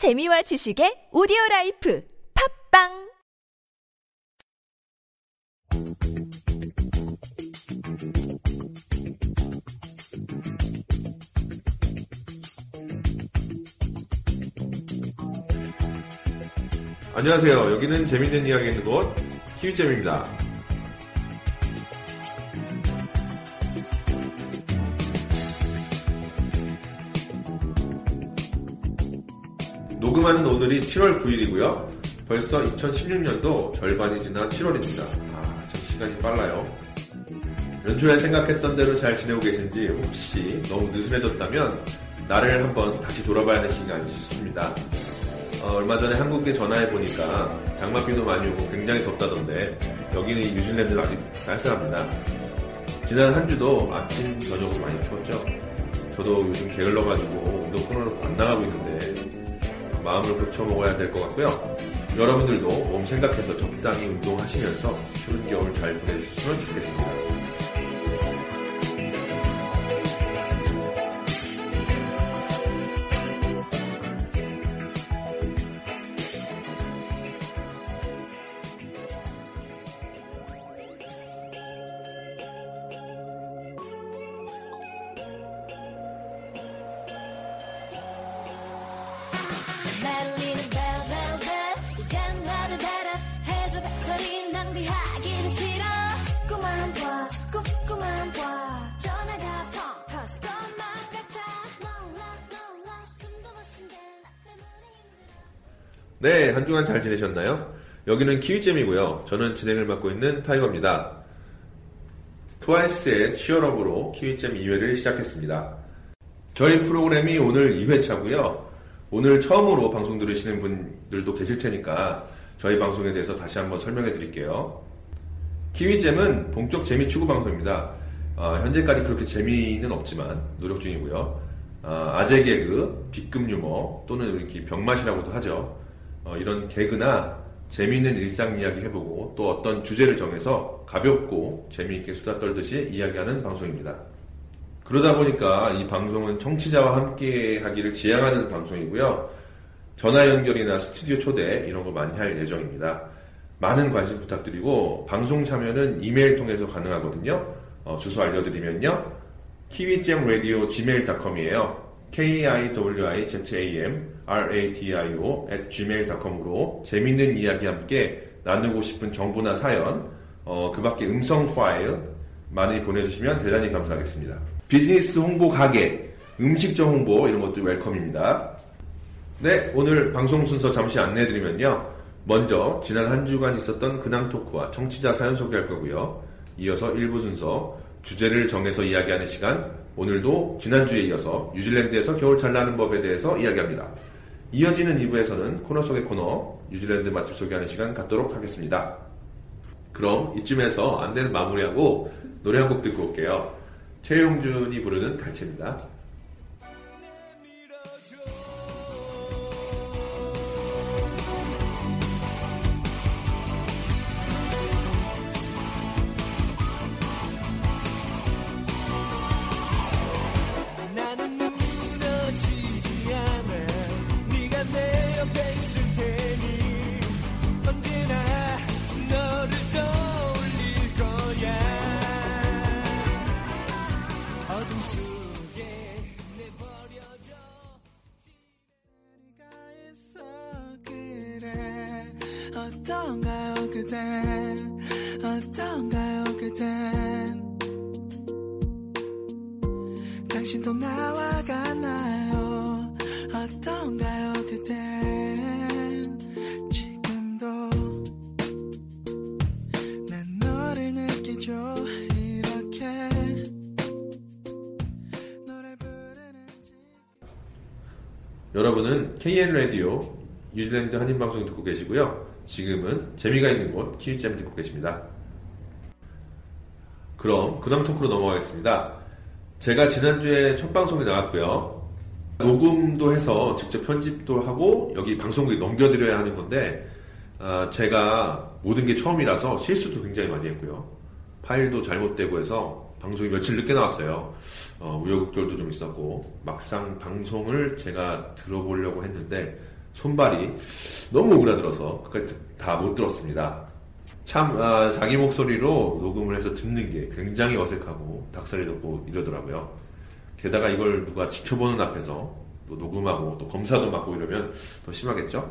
재미와 지식의 오디오 라이프 팝빵 안녕하세요. 여기는 재밌는 이야기 있는 곳 키위잼입니다. 녹음하는 오늘이 7월 9일이고요. 벌써 2016년도 절반이 지난 7월입니다. 아, 참 시간이 빨라요. 연초에 생각했던 대로 잘 지내고 계신지 혹시 너무 느슨해졌다면 나를 한번 다시 돌아봐야 하는 시간이 싶습니다. 어, 얼마 전에 한국에 전화해 보니까 장맛비도 많이 오고 굉장히 덥다던데 여기는 뉴질랜드는 아직 쌀쌀합니다. 지난 한 주도 아침 저녁으로 많이 추웠죠. 저도 요즘 게을러가지고 운동 코너로 안 나가고 있는데 마음을 고쳐 먹어야 될 것 같고요. 여러분들도 몸 생각해서 적당히 운동하시면서 추운 겨울 잘 보내주셨으면 좋겠습니다. 낭비하기는 싫어 꿈만 봐 꿈꾸만 봐 전화가 펑 터질 것만 같아 놀라 놀라 숨도 못 힘들어 네, 한 주간 잘 지내셨나요? 여기는 키위잼이고요. 저는 진행을 맡고 있는 타이거입니다. 트와이스의 치얼업으로 키위잼 2회를 시작했습니다. 저희 프로그램이 오늘 2회차고요. 오늘 처음으로 방송 들으시는 분들도 계실 테니까 저희 방송에 대해서 다시 한번 설명해 드릴게요. 키위잼은 본격 재미 추구 방송입니다. 어, 현재까지 그렇게 재미는 없지만 노력 중이고요. 아, 아재 개그, B급 유머 또는 이렇게 병맛이라고도 하죠. 어, 이런 개그나 재미있는 일상 이야기 해보고 또 어떤 주제를 정해서 가볍고 재미있게 수다 떨듯이 이야기하는 방송입니다. 그러다 보니까 이 방송은 청취자와 함께 하기를 지향하는 방송이고요. 전화 연결이나 스튜디오 초대 이런 거 많이 할 예정입니다. 많은 관심 부탁드리고 방송 참여는 이메일 통해서 가능하거든요. 어, 주소 알려드리면요. 키위잼 라디오 gmail.com이에요. k-i-w-i-z-a-m r-a-d-i-o at gmail.com으로 재밌는 이야기 함께 나누고 싶은 정보나 사연, 어, 그 밖에 음성 파일 많이 보내주시면 대단히 감사하겠습니다. 비즈니스 홍보 가게, 음식점 홍보 이런 것도 웰컴입니다. 네, 오늘 방송 순서 잠시 안내해드리면요. 먼저 지난 한 주간 있었던 근황 토크와 청취자 사연 소개할 거고요. 이어서 1부 순서 주제를 정해서 이야기하는 시간 오늘도 지난주에 이어서 뉴질랜드에서 겨울 잘 나는 법에 대해서 이야기합니다. 이어지는 2부에서는 코너 속의 코너 뉴질랜드 맛집 소개하는 시간 갖도록 하겠습니다. 그럼 이쯤에서 안내는 마무리하고 노래 한 곡 듣고 올게요. 최용준이 부르는 갈채입니다. 여러분은 KN 라디오 뉴질랜드 한인 방송 듣고 계시고요. 지금은 재미가 있는 곳 키위잼 듣고 계십니다. 그럼 근황 토크로 넘어가겠습니다. 제가 지난주에 첫 방송에 나갔고요. 녹음도 해서 직접 편집도 하고 여기 방송국에 넘겨드려야 하는 건데 아, 제가 모든 게 처음이라서 실수도 굉장히 많이 했고요. 파일도 잘못되고 해서 방송이 며칠 늦게 나왔어요. 어, 우여곡절도 좀 있었고 막상 방송을 제가 들어보려고 했는데 손발이 너무 오그라들어서 끝까지 다 못 들었습니다. 참 아, 자기 목소리로 녹음을 해서 듣는 게 굉장히 어색하고 닭살이 돋고 이러더라고요. 게다가 이걸 누가 지켜보는 앞에서 또 녹음하고 또 검사도 맡고 이러면 더 심하겠죠?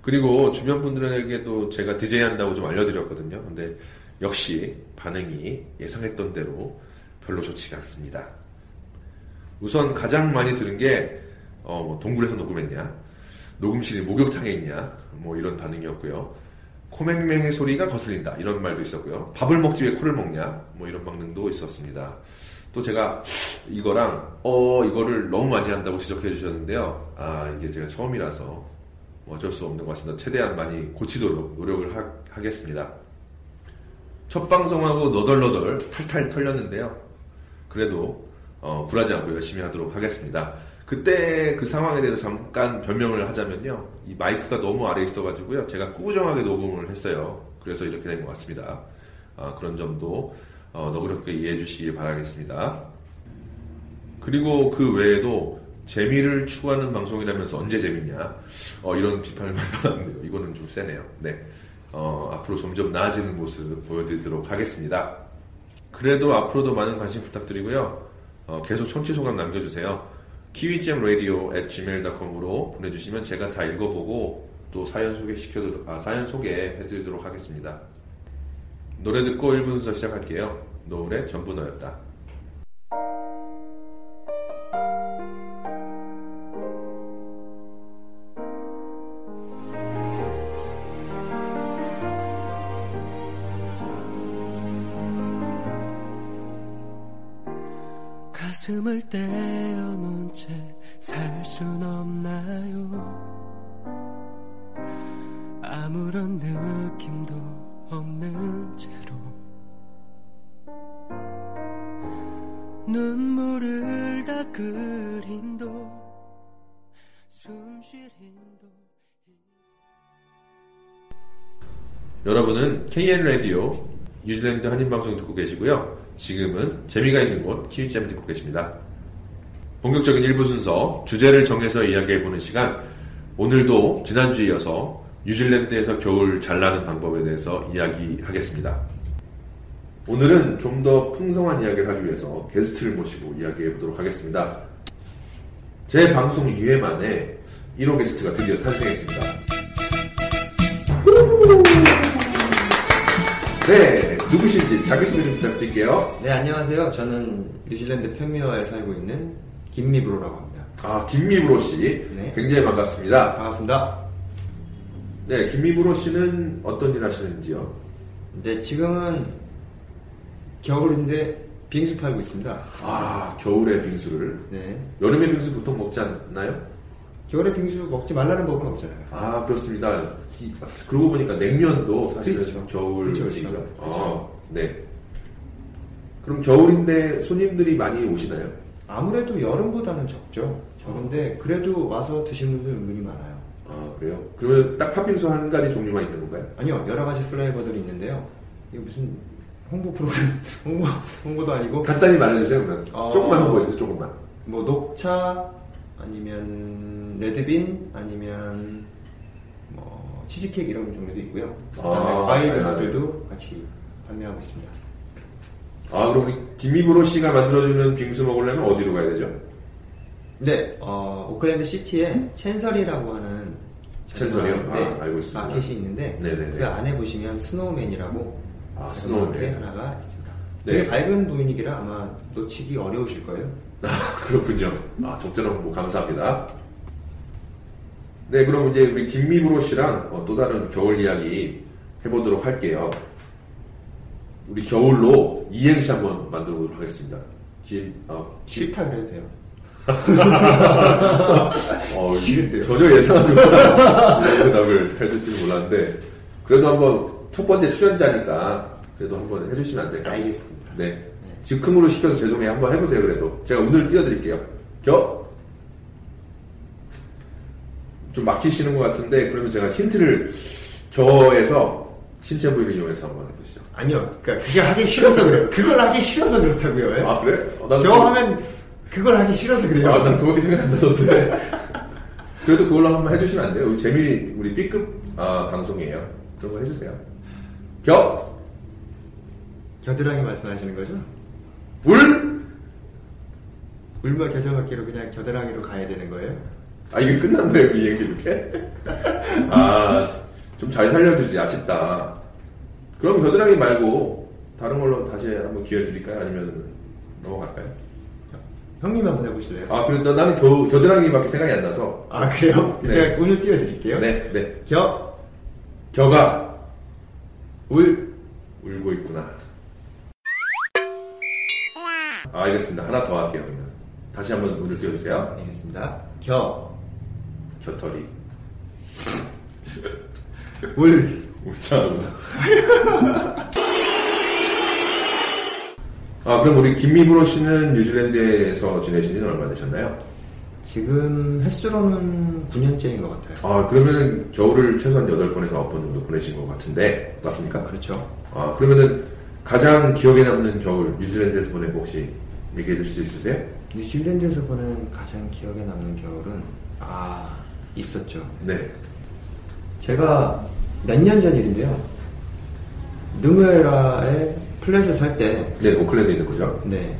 그리고 주변 분들에게도 제가 DJ 한다고 좀 알려드렸거든요. 근데 역시 반응이 예상했던 대로 별로 좋지가 않습니다. 우선 가장 많이 들은 게, 어, 뭐 동굴에서 녹음했냐, 녹음실이 목욕탕에 있냐, 뭐 이런 반응이었고요. 코맹맹의 소리가 거슬린다, 이런 말도 있었고요. 밥을 먹지 왜 코를 먹냐, 뭐 이런 반응도 있었습니다. 또 제가 이거랑, 어, 이거를 너무 많이 한다고 지적해 주셨는데요. 아, 이게 제가 처음이라서 뭐 어쩔 수 없는 것 같습니다. 최대한 많이 고치도록 노력을 하, 겠습니다 첫 방송하고 너덜너덜 탈탈 털렸는데요. 그래도 어, 굴하지 않고 열심히 하도록 하겠습니다. 그때 그 상황에 대해서 잠깐 변명을 하자면요. 이 마이크가 너무 아래에 있어가지고요. 제가 꾸정하게 녹음을 했어요. 그래서 이렇게 된 것 같습니다. 아, 그런 점도 어, 너그럽게 이해해 주시기 바라겠습니다. 그리고 그 외에도 재미를 추구하는 방송이라면서 언제 재밌냐 어, 이런 비판을 많이 받았는데요. 이거는 좀 세네요. 네. 어, 앞으로 점점 나아지는 모습 보여드리도록 하겠습니다. 그래도 앞으로도 많은 관심 부탁드리고요. 어, 계속 청취 소감 남겨주세요. 키위잼 라디오 at gmail.com으로 보내주시면 제가 다 읽어보고 또 사연 소개시켜 아, 사연 소개해드리도록 하겠습니다. 노래 듣고 1분 순서 시작할게요. 노을의 전부 너였다. 아무런 느낌도 없는 채로 눈물을 닦을 힘도 숨쉴 힘도 여러분은 KN 라디오 뉴질랜드 한인 방송 듣고 계시고요. 지금은 재미가 있는 곳 키위잼 듣고 계십니다. 본격적인 일부 순서 주제를 정해서 이야기해보는 시간. 오늘도 지난주에 이어서 뉴질랜드에서 겨울 잘 나는 방법에 대해서 이야기하겠습니다. 오늘은 좀 더 풍성한 이야기를 하기 위해서 게스트를 모시고 이야기해 보도록 하겠습니다. 제 방송 2회 만에 1호 게스트가 드디어 탄생했습니다. 네, 누구신지 자기소개 좀 부탁드릴게요. 네, 안녕하세요. 저는 뉴질랜드 편미어에 살고 있는 김미브로라고 합니다. 아, 김미브로 씨. 네. 굉장히 반갑습니다. 반갑습니다. 네, 김미브로 씨는 어떤 일 하시는지요? 네, 지금은 겨울인데 빙수 팔고 있습니다. 아, 겨울에 빙수를. 네. 여름에 빙수 보통 먹지 않나요? 겨울에 빙수 먹지 말라는 법은 없잖아요. 아, 그렇습니다. 이- 그러고 보니까 냉면도 사실은 그렇죠. 겨울 그렇죠, 음식이죠. 그렇죠. 아, 네. 그럼 겨울인데 손님들이 많이 오시나요? 아무래도 여름보다는 적죠. 적은데 그래도 와서 드시는 분들 은근히 많아요. 아, 그래요? 그러면 딱 팥빙수 한 가지 종류만 있는 건가요? 아니요, 여러 가지 플레이버들이 있는데요. 이거 무슨 홍보 프로그램, 홍보, 홍보도 아니고, 간단히 말해주세요, 그러면. 어. 조금만 홍보해주세요, 조금만. 뭐 녹차, 아니면 레드빈, 아니면 뭐 치즈케이크 이런 종류도 있고요. 그다음에 아, 과일. 빙수도 같이 판매하고 있습니다. 아, 그럼 우리 김미브로 씨가 만들어주는 빙수 먹으려면 어디로 가야 되죠? 네, 어, 오클랜드 시티에 챈서리라고 하는 챈서리요? 정말, 아, 네, 알고 있습니다. 마켓이 있는데 네네네. 그 안에 보시면 Snowman이라고 아, Snowman. 하나가 있습니다. 네. 되게 밝은 분위기라 아마 놓치기 어려우실 거예요. 아, 그렇군요. 아, 적절한 홍보 감사합니다. 네, 그럼 이제 우리 김미브로 씨랑 어, 또 다른 겨울 이야기 해보도록 할게요. 우리 겨울로 이행시 한번 만들어 보도록 하겠습니다. 김, 어, 싫다 그래도 돼요. 어, 싫은데요? 전혀 예상하지 못한 이런 답을 해줄지는 몰랐는데, 그래도 한번 첫 번째 출연자니까, 그래도 한번 해주시면 안 될까요? 알겠습니다. 네. 즉흥으로 시켜서 죄송해요. 한번 해보세요, 그래도. 제가 운을 띄워드릴게요. 겨? 좀 막히시는 것 같은데, 그러면 제가 힌트를 겨에서 신체 부위를 이용해서 한번 해보시죠. 아니요, 그러니까 그게 하기 싫어서 그래요. 그걸 하기 싫어서 그렇다고요. 예? 아, 그래? 어, 그거- 하면 그걸 하기 싫어서 그래요. 아, 난 그거밖에 생각 안 나던데. 그래도 그걸로 한번 해주시면 안 돼요? 우리 재미, 우리 B급 아, 방송이에요. 그런 거 해주세요. 겨, 겨드랑이 말씀하시는 거죠? 울, 울며 겨자먹기로 그냥 겨드랑이로 가야 되는 거예요? 아, 이게 끝난 거예요, 이 얘기 이렇게? 아, 좀 잘 살려주지, 아쉽다. 그럼 겨드랑이 말고, 다른 걸로 다시 한번 기회 드릴까요? 아니면 넘어갈까요? 형님 한번 해보실래요? 아, 그래도 나는 겨, 겨드랑이밖에 생각이 안 나서. 아, 그래요? 네. 제가 운을 띄워드릴게요. 네, 네. 겨, 겨가 울, 울고 있구나. 아, 알겠습니다. 하나 더 할게요, 그러면. 다시 한번 문을 띄워주세요. 알겠습니다. 겨, 겨털이. 울, 울창하구나. 아, 그럼 우리 김미브로 씨는 뉴질랜드에서 지내신 지는 얼마 되셨나요? 지금 횟수로는 9년째인 것 같아요. 아, 그러면은 겨울을 최소한 8번에서 9번 정도 보내신 것 같은데, 맞습니까? 그렇죠. 아, 그러면은 가장 기억에 남는 겨울, 뉴질랜드에서 보낸 거 혹시 얘기해 줄수 있으세요? 뉴질랜드에서 보낸 가장 기억에 남는 겨울은 아 있었죠. 네. 제가 몇 년 전 일인데요. 르무에라에 플랫을 살 때, 네, 오클랜드에 있는 거죠? 네.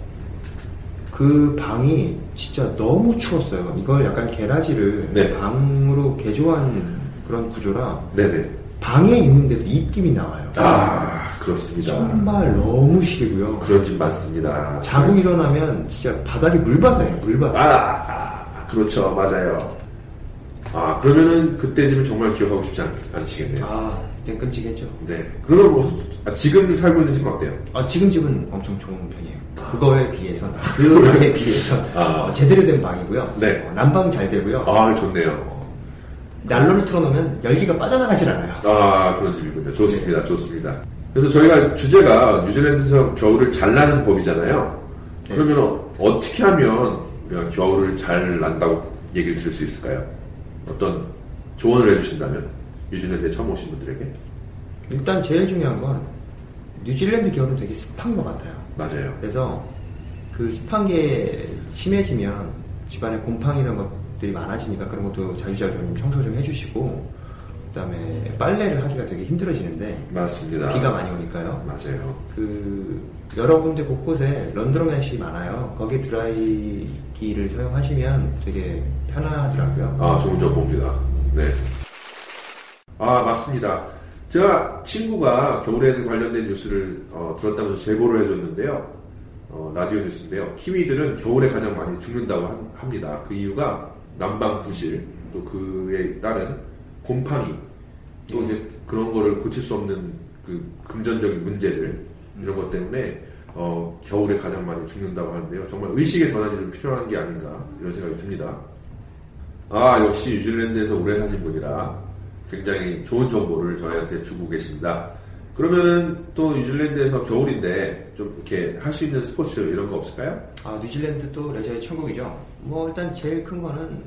그 방이 진짜 너무 추웠어요. 이걸 약간 게라지를 네. 방으로 개조한 그런 구조라 네네. 방에 있는데도 입김이 나와요. 아, 그렇습니다. 정말 너무 시리고요. 그런 집 많습니다. 자고 일어나면 진짜 바닥이 물바다예요, 물바다. 아, 아, 그렇죠. 맞아요. 아, 그러면은 그때 집은 정말 기억하고 싶지 않, 않으시겠네요. 아, 그때 끔찍했죠. 네. 그러면 뭐, 아, 지금 살고 있는 집은 어때요? 아, 지금 집은 엄청 좋은 편이에요. 그거에 비해서, 그 방에 비해서 아. 어, 제대로 된 방이고요. 네. 어, 난방 잘 되고요. 아, 좋네요. 난로를 틀어놓으면 열기가 빠져나가질 않아요. 아, 그런 집이군요. 좋습니다. 좋습니다. 그래서 저희가 주제가 뉴질랜드에서 겨울을 잘 나는 법이잖아요. 네. 그러면 어, 어떻게 하면 겨울을 잘 난다고 얘기를 들을 수 있을까요? 어떤 조언을 해주신다면 뉴질랜드에 처음 오신 분들에게 일단 제일 중요한 건 뉴질랜드 겨울은 되게 습한 것 같아요. 맞아요. 그래서 그 습한 게 심해지면 집안에 곰팡이 이런 것들이 많아지니까 그런 것도 자주자주 좀 청소 좀 해주시고 그다음에 빨래를 하기가 되게 힘들어지는데 맞습니다. 비가 많이 오니까요. 맞아요. 그 여러 군데 곳곳에 런드로맷이 많아요. 거기 드라이기를 사용하시면 되게 편하더라고요. 아, 좋은 정보입니다. 네. 아, 맞습니다. 제가 친구가 겨울에 관련된 뉴스를 어, 들었다면서 제보를 해줬는데요. 어, 라디오 뉴스인데요. 키위들은 겨울에 가장 많이 죽는다고 한- 합니다. 그 이유가 난방 부실, 또 그에 따른 곰팡이, 또 이제 그런 거를 고칠 수 없는 그 금전적인 문제들, 이런 것 때문에 어, 겨울에 가장 많이 죽는다고 하는데요. 정말 의식의 전환이 좀 필요한 게 아닌가, 이런 생각이 듭니다. 아, 역시 뉴질랜드에서 오래 사신 분이라 굉장히 좋은 정보를 저희한테 주고 계십니다. 그러면은 또 뉴질랜드에서 겨울인데 좀 이렇게 할 수 있는 스포츠 이런 거 없을까요? 아 뉴질랜드 또 레저의 천국이죠. 뭐 일단 제일 큰 거는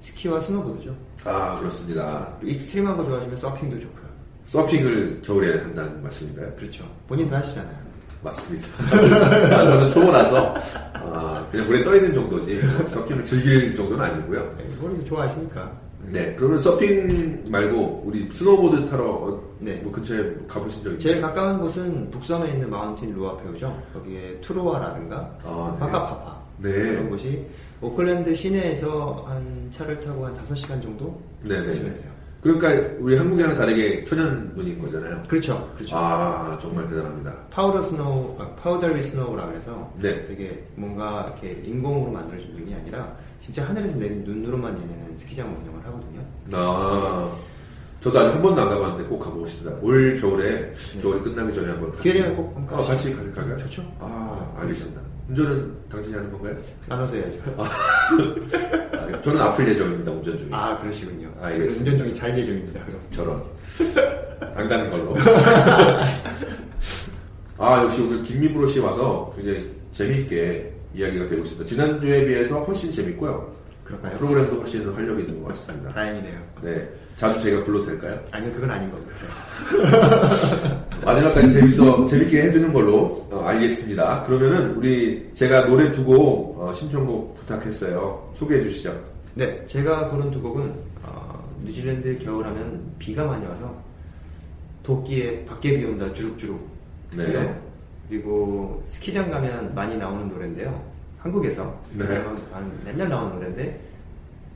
스키와 스노보드죠. 아, 그렇습니다. extreme한 거 좋아하시면 서핑도 좋고요. 서핑을 겨울에 한다는 말씀인가요? 그렇죠. 본인도 하시잖아요. 맞습니다. 아, 저는 초보라서 아, 그냥 물에 떠 있는 정도지 서핑을 즐길 정도는 아니고요. 네, 본인도 좋아하시니까. 네, 그러면 서핑 말고 우리 스노보드 타러 어, 네. 뭐 근처에 가보신 적 제일 있나요? 가까운 곳은 북섬에 있는 Mountain 루아페후죠. 거기에 투로아라든가 아, 네. 파카파파 네. 그런 곳이 오클랜드 시내에서 한 차를 타고 한 5시간 정도 네네. 가시면 돼요. 그러니까 우리 한국이랑 다르게 천연눈인 거잖아요. 그렇죠. 그렇죠. 아 정말 대단합니다. powder snow, 아, powdery snow라 그래서 네. 되게 뭔가 이렇게 인공으로 만들어진 눈이 아니라 진짜 하늘에서 내린 눈으로만 내리는 스키장을 운영을 하거든요. 아 저도 아직 한 번도 안 가봤는데 꼭 가보고 싶습니다. 올 겨울에 겨울이 끝나기 전에 한번 같이 네. 기회되면 꼭 한번 아, 같이 가- 갈까요? 좋죠. 아 알겠습니다. 운전은 당신이 하는 건가요? 나눠서 해야죠. 아, 저는 아플 예정입니다 운전 중에. 아, 그러시군요. 알겠습니다. 운전 중에 잘 예정입니다. 그럼. 저런 안 가는 걸로. 아 역시 오늘 김미브로 씨 와서 굉장히 재미있게 이야기가 되고 있습니다. 지난주에 비해서 훨씬 재밌고요. 그럴까요? 프로그램도 훨씬 활력 있는 것 같습니다. 다행이네요. 네. 자주 제가 불러도 될까요? 아니요, 그건 아닌 것 같아요. 마지막까지 재밌어, 재밌게 해주는 걸로 어, 알겠습니다. 그러면은 우리 제가 노래 두곡 어, 신청곡 부탁했어요. 소개해 주시죠. 네, 제가 고른 두 곡은 어, 뉴질랜드 겨울하면 비가 많이 와서 도끼에 밖에 비 온다 주룩주룩 네. 그리고 스키장 가면 많이 나오는 노래인데요. 한국에서 네. 맨날 나오는 노래인데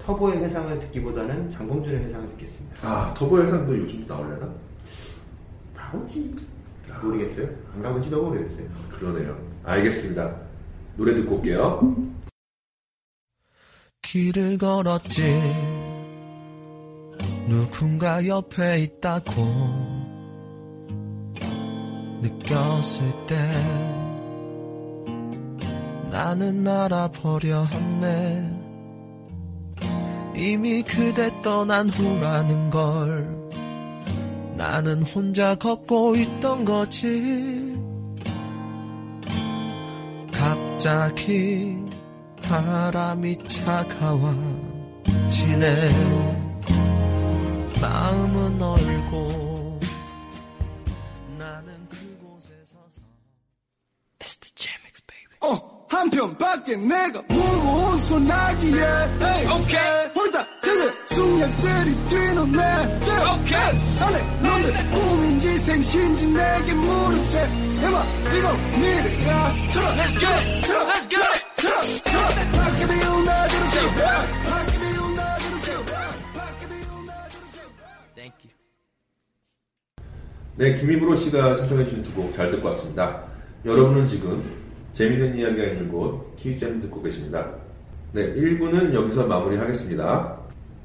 터보의 회상을 듣기보다는 장범준의 회상을 듣겠습니다. 아, 터보 해상도 요즘도 나오려나? 나오지 모르겠어요. 안 가본 지 너무 오래됐어요. 그러네요. 알겠습니다. 노래 듣고 올게요. 길을 걸었지 누군가 옆에 있다고 느꼈을 때 나는 알아버려 했네. 이미 그대 떠난 후라는 걸 나는 혼자 걷고 있던 거지. 갑자기 바람이 차가워 지네. 마음은 얼고 한편 밖에 내가 무거운 소나기에 오케이. 홀딱 저들 숙녀들이 뒤놓네. 오케이. 산에 놈들 꿈인지 생신지 내게 물을 때 해봐 이거 미래야 들어 Let's get it 들어 Let's get it 들어 들어. 밖에 비온 나들을 밖에 비온 나들을 밖에 비온 나들을 Thank you. 네, 김희브로 씨가 신청해 주신 두 곡 잘 듣고 왔습니다. 여러분은 지금 재밌는 이야기가 있는 곳 키위잼 듣고 계십니다. 네, 1부는 여기서 마무리하겠습니다.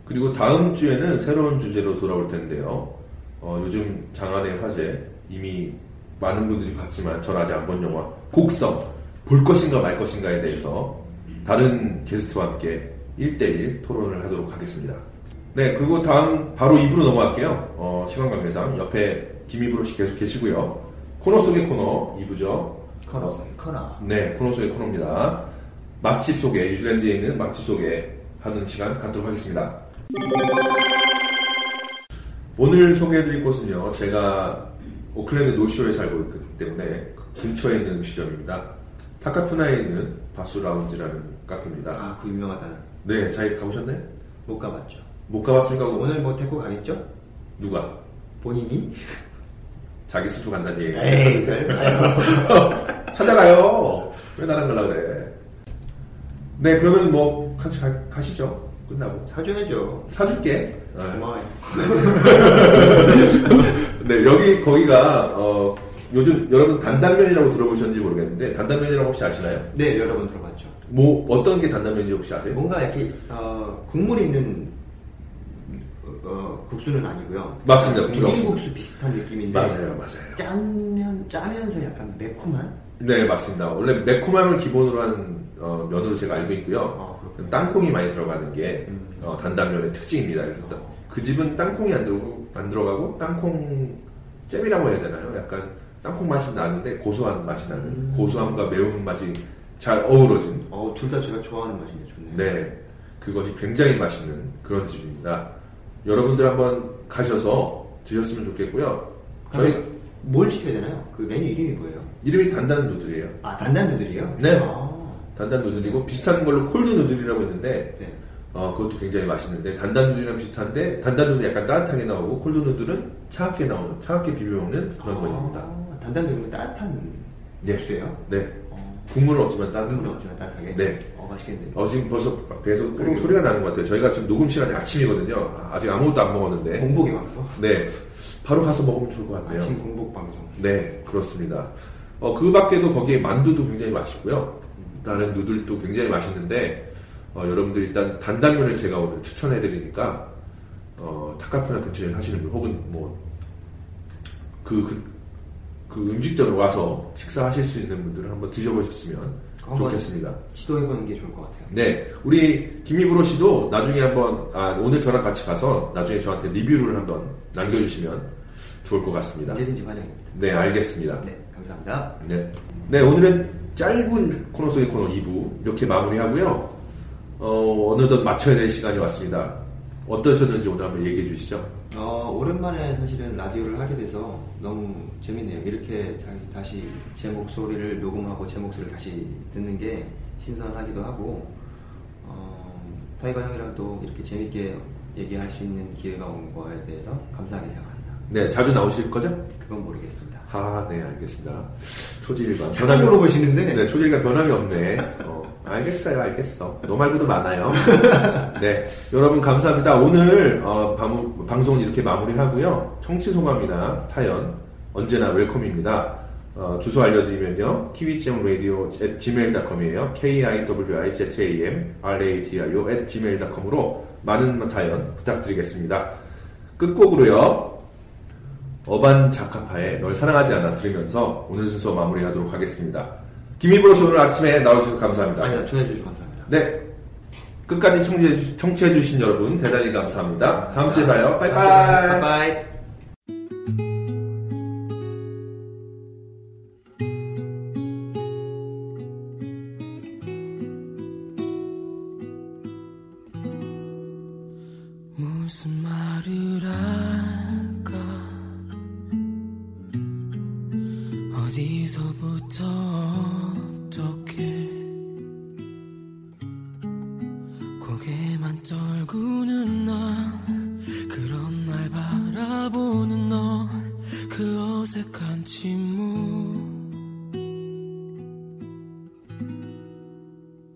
그리고 다음 주에는 새로운 주제로 돌아올 텐데요. 어, 요즘 장안의 화제 이미 많은 분들이 봤지만 전 아직 안 본 영화 곡성 볼 것인가 말 것인가에 대해서 다른 게스트와 함께 1대1 토론을 하도록 하겠습니다. 네, 그리고 다음 바로 2부로 넘어갈게요. 어, 시간 관계상 옆에 김희브로 씨 계속 계시고요. 코너 속의 코너 2부죠. 커너 커너. 네, 코너 속의 코너입니다. 맛집 소개, 뉴질랜드에 있는 맛집 소개 하는 시간 갖도록 하겠습니다. 오늘 소개해드릴 곳은요, 제가 오클랜드 노쇼에 살고 있기 때문에 그 근처에 있는 음식점입니다. 타카푸나에 있는 바수 라운지라는 카페입니다. 아, 그 유명하다는. 네, 잘 가보셨나요? 못 가봤죠. 못 가봤습니까? 그래서 오늘 뭐 데리고 가겠죠? 누가? 본인이? 자기 스스로 간다는 얘기. 에이, 설마요. 찾아가요. 왜 나랑 가려 그래? 네, 그러면 뭐 같이 가, 가시죠. 끝나고 사줘야죠. 사줄게. 네. 고마워요. 네, 여기 거기가 어, 요즘 여러분 단단면이라고 들어보셨는지 모르겠는데 단단면이라고 혹시 아시나요? 네, 여러 번 들어봤죠. 뭐 어떤 게 단단면인지 혹시 아세요? 뭔가 이렇게 어, 국물이 있는 어, 국수는 아니고요. 맞습니다. 국물 비빔국수 비슷한 느낌인데 맞아요, 맞아요. 짜면 짜면서 약간 매콤한. 네, 맞습니다. 원래 매콤함을 기본으로 한 어, 면으로 제가 알고 있고요. 아. 땅콩이 많이 들어가는 게 음. 어, 단단면의 특징입니다. 그래서 따- 그 집은 땅콩이 안 들어가고, 안 들어가고 땅콩 잼이라고 해야 되나요? 약간 땅콩 맛이 나는데 고소한 맛이 나는 음. 고소함과 매운 맛이 잘 어우러진 어, 둘 다 제가 좋아하는 맛인데 좋네요. 네, 그것이 굉장히 맛있는 그런 집입니다. 여러분들 한번 가셔서 드셨으면 좋겠고요. 저희 뭘 시켜야 되나요? 그 메뉴 이름이 뭐예요? 이름이 단단 누들이에요. 아, 단단 누들이요? 네. 아, 단단 누들이고 비슷한 걸로 콜드 누들이라고 있는데 네. 어, 그것도 굉장히 맛있는데 단단 누들이랑 비슷한데 단단 누들은 약간 따뜻하게 나오고 콜드 누들은 차갑게 나오는 차갑게 비벼 먹는 그런 거입니다. 아, 단단 누들은 따뜻한 네. 국수예요? 네, 어, 국물은 없지만 따뜻한 국물 거. 없지만 따뜻하게? 네. 어, 맛있겠네요. 어, 지금 벌써 배에서 그러게요. 소리가 나는 것 같아요. 저희가 지금 녹음 시간이 아침이거든요. 아, 아직 아무것도 안 먹었는데. 공복이 왔어? 네. 바로 가서 먹으면 좋을 것 같네요. 아침 공복 방송. 네, 그렇습니다. 어, 그 밖에도 거기에 만두도 굉장히 맛있고요. 다른 누들도 굉장히 맛있는데, 어, 여러분들 일단 단단면을 제가 오늘 추천해드리니까, 어, 타카푸나 근처에 사시는 분, 혹은 뭐, 그, 그, 그 음식점에 와서 식사하실 수 있는 분들은 한번 드셔보셨으면 좋겠습니다. 시도해보는 게 좋을 것 같아요. 네, 우리 김미브로 씨도 나중에 한번, 아, 오늘 저랑 같이 가서 나중에 저한테 리뷰를 한번 남겨주시면 좋을 것 같습니다. 언제든지 환영입니다. 네, 알겠습니다. 네, 감사합니다. 네. 네, 오늘은 짧은 코너 속의 코너 2부 이렇게 마무리하고요. 어, 어느덧 마쳐야 될 시간이 왔습니다. 어떠셨는지 오늘 한번 얘기해 주시죠. 어, 오랜만에 사실은 라디오를 하게 돼서 너무 재밌네요. 이렇게 다시 제 목소리를 녹음하고 제 목소리를 다시 듣는 게 신선하기도 하고, 어, 타이거 형이랑 또 이렇게 재밌게 얘기할 수 있는 기회가 온 거에 대해서 감사하게 생각합니다. 네, 자주 나오실 거죠? 그건 모르겠습니다. 아, 네, 알겠습니다. 초질일관. 자꾸 물어보시는데. 네, 초질일관 변함이 없네. 어, 알겠어요, 알겠어. 너 말고도 많아요. 네, 여러분 감사합니다. 오늘 어, 방, 방송은 이렇게 마무리하고요. 청취 소감이나 타연 언제나 웰컴입니다. 어, 주소 알려드리면요. kiwi잼radio gmail.com이에요. k-i-w-i-z-a-m r-a-d-i-o at gmail.com으로 많은 타연 부탁드리겠습니다. 끝곡으로요. 어반 자카파의 널 사랑하지 않아 들으면서 오늘 순서 마무리하도록 하겠습니다. 김희보 씨 오늘 아침에 나와주셔서 감사합니다. 아니요, 전해주셔서 감사합니다. 네. 끝까지 청취해주, 청취해주신 여러분 대단히 감사합니다. 다음 주에 봐요. 빠이빠이. 바이바이. 어디서부터 어떻게 고개만 떨구는 나 그런 날 바라보는 너 그 어색한 침묵.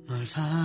널 사랑